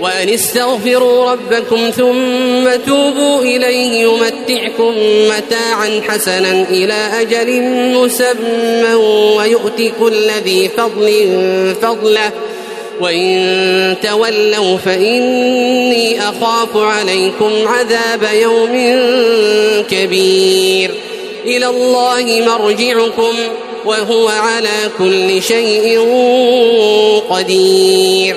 وأن استغفروا ربكم ثم توبوا إليه يمتعكم متاعا حسنا إلى أجل مسمى ويؤتي كل ذي فضل فضله. وإن تولوا فإني أخاف عليكم عذاب يوم كبير. إلى الله مرجعكم وهو على كل شيء قدير.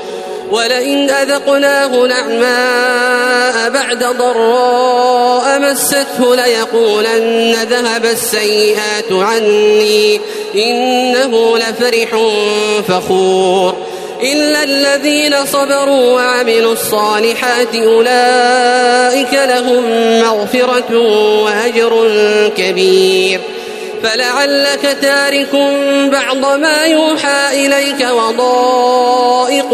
ولئن أذقناه نعماء بعد ضراء مسته ليقولن ذهب السيئات عني إنه لفرح فخور إلا الذين صبروا وعملوا الصالحات أولئك لهم مغفرة وأجر كبير فلعلك تارك بعض ما يوحى إليك وضائق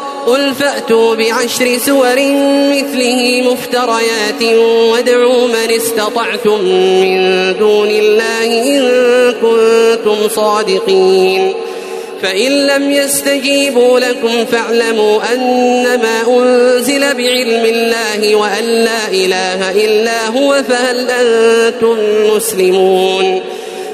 قل فأتوا بعشر سور مثله مفتريات وادعوا من استطعتم من دون الله إن كنتم صادقين. فإن لم يستجيبوا لكم فاعلموا أنما أنزل بعلم الله وأن لا إله إلا هو فهل أنتم مسلمون؟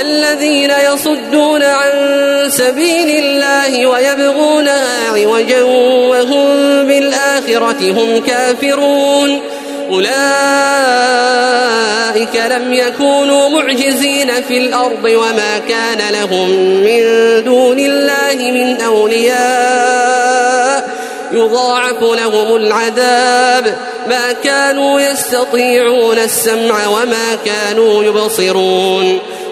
الذين يصدون عن سبيل الله ويبغونها عوجا وهم بالآخرة هم كافرون. أولئك لم يكونوا معجزين في الأرض وما كان لهم من دون الله من أولياء. يضاعف لهم العذاب. ما كانوا يستطيعون السمع وما كانوا يبصرون.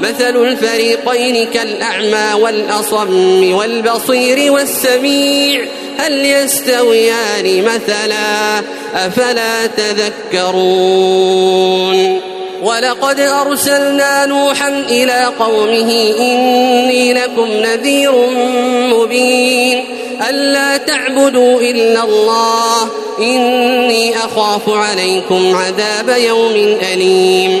مثل الفريقين كالأعمى والأصم والبصير والسميع هل يستويان مثلا؟ أفلا تذكرون؟ ولقد أرسلنا نوحا إلى قومه إني لكم نذير مبين ألا تعبدوا إلا الله إني أخاف عليكم عذاب يوم أليم.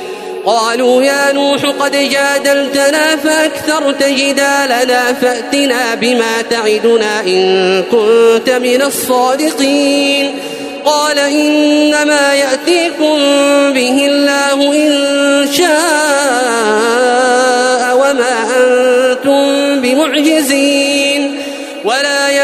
قالوا يا نوح قد جادلتنا فأكثرت جدالنا فأتنا بما تعدنا إن كنت من الصادقين. قال إنما يأتيكم به الله إن شاء وما أنتم بمعجزين.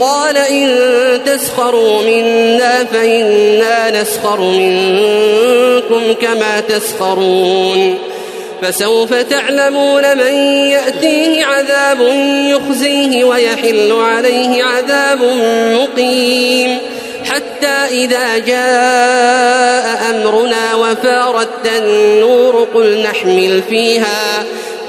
قال إن تسخروا منا فإنا نسخر منكم كما تسخرون فسوف تعلمون من يأتيه عذاب يخزيه ويحل عليه عذاب مقيم حتى إذا جاء أمرنا وفارت النور قل نحمل فيها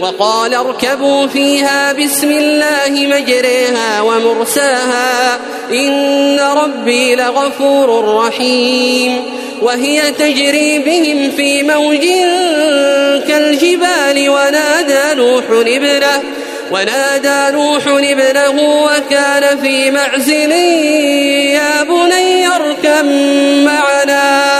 وقال اركبوا فيها بسم الله مجريها ومرساها إن ربي لغفور رحيم وهي تجري بهم في موج كالجبال ونادى نوح ابنه ونادى نوح ابنه وكان في معزل يا بني اركب معنا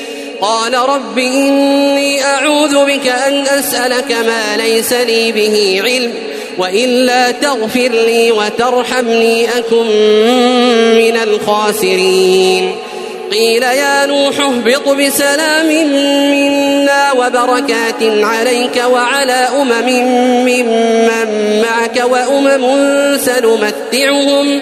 قال رب إني أعوذ بك أن أسألك ما ليس لي به علم وإلا تغفر لي وترحمني أكن من الخاسرين. قيل يا نوح اهبط بسلام منا وبركات عليك وعلى أمم ممن معك وأمم سنمتعهم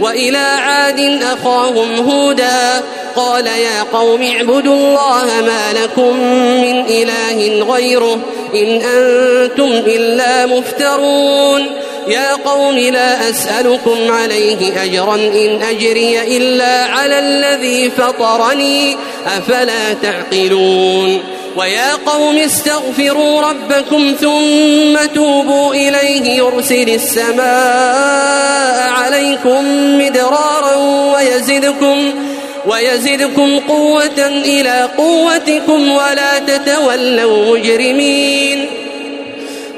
وإلى عاد أخاهم هودا قال يا قوم اعبدوا الله ما لكم من إله غيره إن أنتم إلا مفترون يا قوم لا أسألكم عليه أجرا إن أجري إلا على الذي فطرني أفلا تعقلون؟ ويا قوم استغفروا ربكم ثم توبوا إليه يرسل السماء عليكم مدرارا ويزدكم ويزدكم قوة إلى قوتكم ولا تتولوا مجرمين.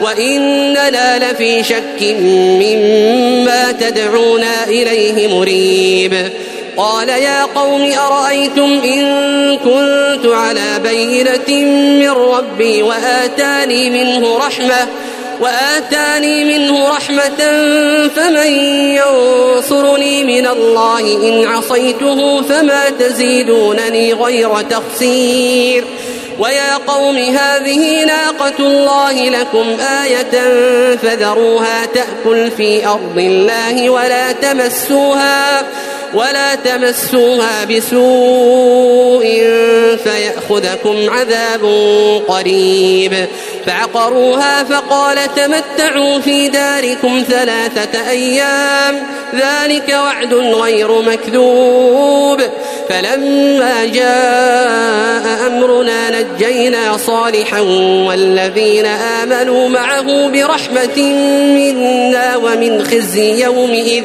وإننا لفي شك مما تدعونا إليه مريب. قال يا قوم أرأيتم إن كنت على بينة من ربي وآتاني منه رحمة وآتاني منه رحمة فمن ينصرني من الله؟ إن عصيته فما تزيدونني غير تخسير. ويا قوم هذه ناقة الله لكم آية فذروها تأكل في أرض الله ولا تمسوها ولا تمسوها بسوء فيأخذكم عذاب قريب. فعقروها فقال تمتعوا في داركم ثلاثة أيام ذلك وعد غير مكذوب. فلما جاء أمرنا نجينا صالحا والذين آمنوا معه برحمة منا ومن خزي يومئذ.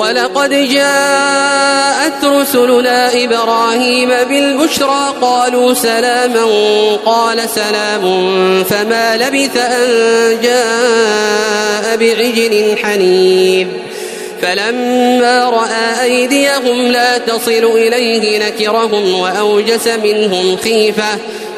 ولقد جاءت رسلنا إبراهيم بالبشرى قالوا سلاما قال سلام فما لبث أن جاء بعجل حنيب فلما رأى أيديهم لا تصل إليه نكرهم وأوجس منهم خيفة.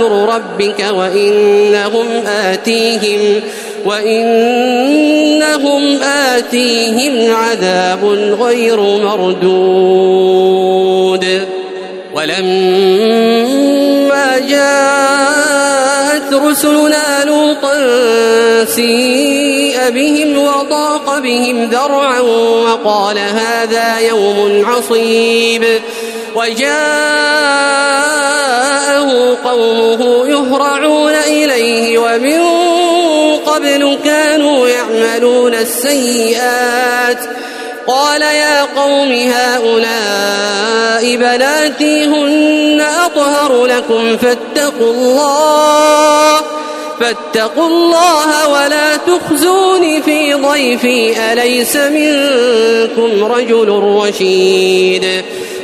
أمر ربك وإنهم آتيهم وإنهم آتيهم عذاب غير مردود. ولما جاءت رسلنا لوطا سيء بهم وضاق بهم ذرعا وقال هذا يوم عصيب. وجاءه قومه يهرعون إليه ومن قبل كانوا يعملون السيئات. قال يا قوم هؤلاء بناتي هن أطهر لكم فاتقوا الله فاتقوا الله ولا تخزوني في ضيفي أليس منكم رجل رشيد؟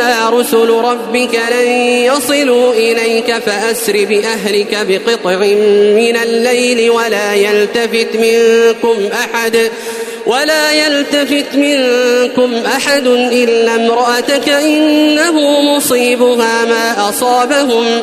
إنا رسل ربك لن يصلوا إليك فأسر بأهلك بقطع من الليل ولا يلتفت منكم أحد ولا يلتفت منكم أحد إلا امرأتك إنه مصيبها ما أصابهم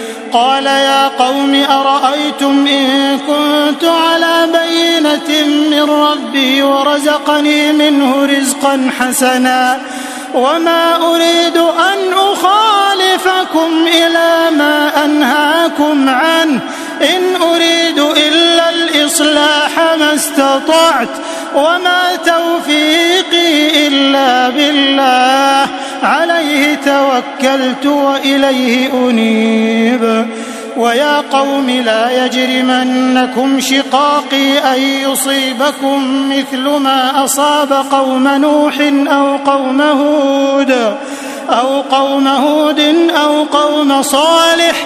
قال يا قوم أرأيتم إن كنت على بينة من ربي ورزقني منه رزقا حسنا وما أريد أن أخالفكم إلى ما أنهاكم عنه إن أريد إلا الإصلاح ما استطعت وما توفيقي إلا بالله عليه توكلت وإليه أنيب ويا قوم لا يجرمنكم شقاقي أن يصيبكم مثل ما أصاب قوم نوح أو قوم هود أو قوم هود أو قوم صالح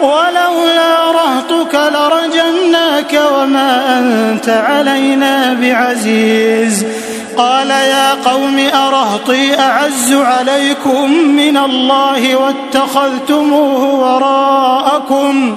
ولولا رهطك لرجمناك وما أنت علينا بعزيز. قال يا قوم أرهطي أعز عليكم من الله واتخذتموه وراءكم؟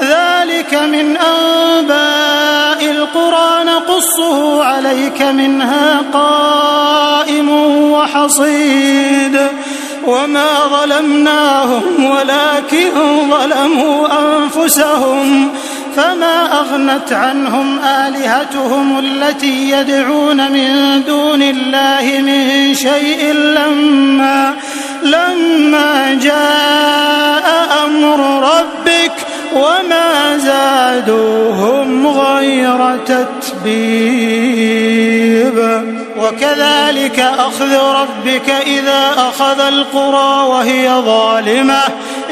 ذلك من أنباء القرى نقصه عليك منها قائم وحصيد. وما ظلمناهم ولكن ظلموا أنفسهم فما أغنت عنهم آلهتهم التي يدعون من دون الله من شيء لما لما جاء أمر ربك وما زادوهم غير تتبيب. وكذلك أخذ ربك إذا أخذ القرى وهي ظالمة.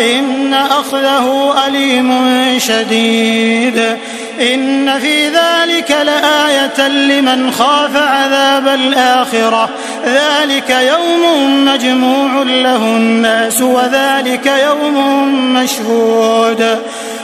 إن أخذه أليم شديد. إن في ذلك لآية لمن خاف عذاب الآخرة. ذلك يوم مجموع له الناس وذلك يوم مشهود.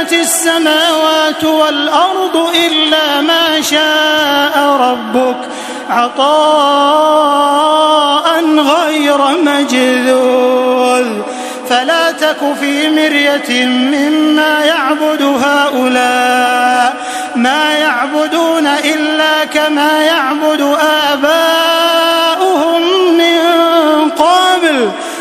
دامت السماوات والأرض إلا ما شاء ربك عطاء غير مجذوذ فلا تك في مرية مما يعبد هؤلاء ما يعبدون إلا كما يعبد آباؤهم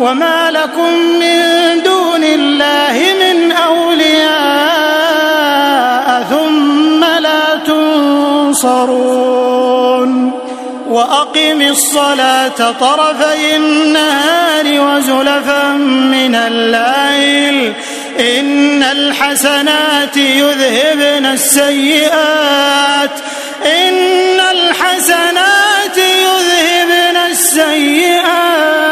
وما لكم من دون الله من أولياء ثم لا تنصرون. وأقم الصلاة طرفي النهار وزلفا من الليل. إن الحسنات يذهبن السيئات. إن الحسنات يذهبن السيئات.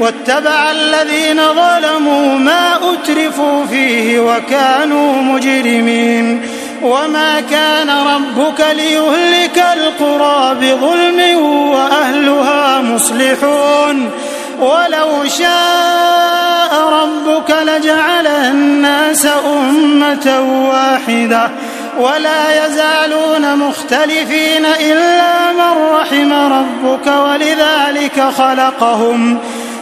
واتبع الذين ظلموا ما أترفوا فيه وكانوا مجرمين وما كان ربك ليهلك القرى بظلم وأهلها مصلحون ولو شاء ربك لجعل الناس أمة واحدة ولا يزالون مختلفين إلا من رحم ربك ولذلك خلقهم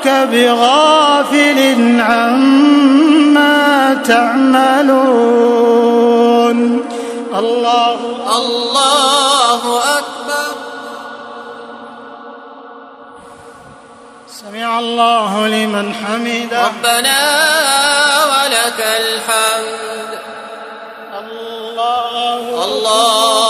ربك بغافل عما تعملون. الله الله أكبر. سمع الله لمن حمده. ربنا ولك الحمد. الله الله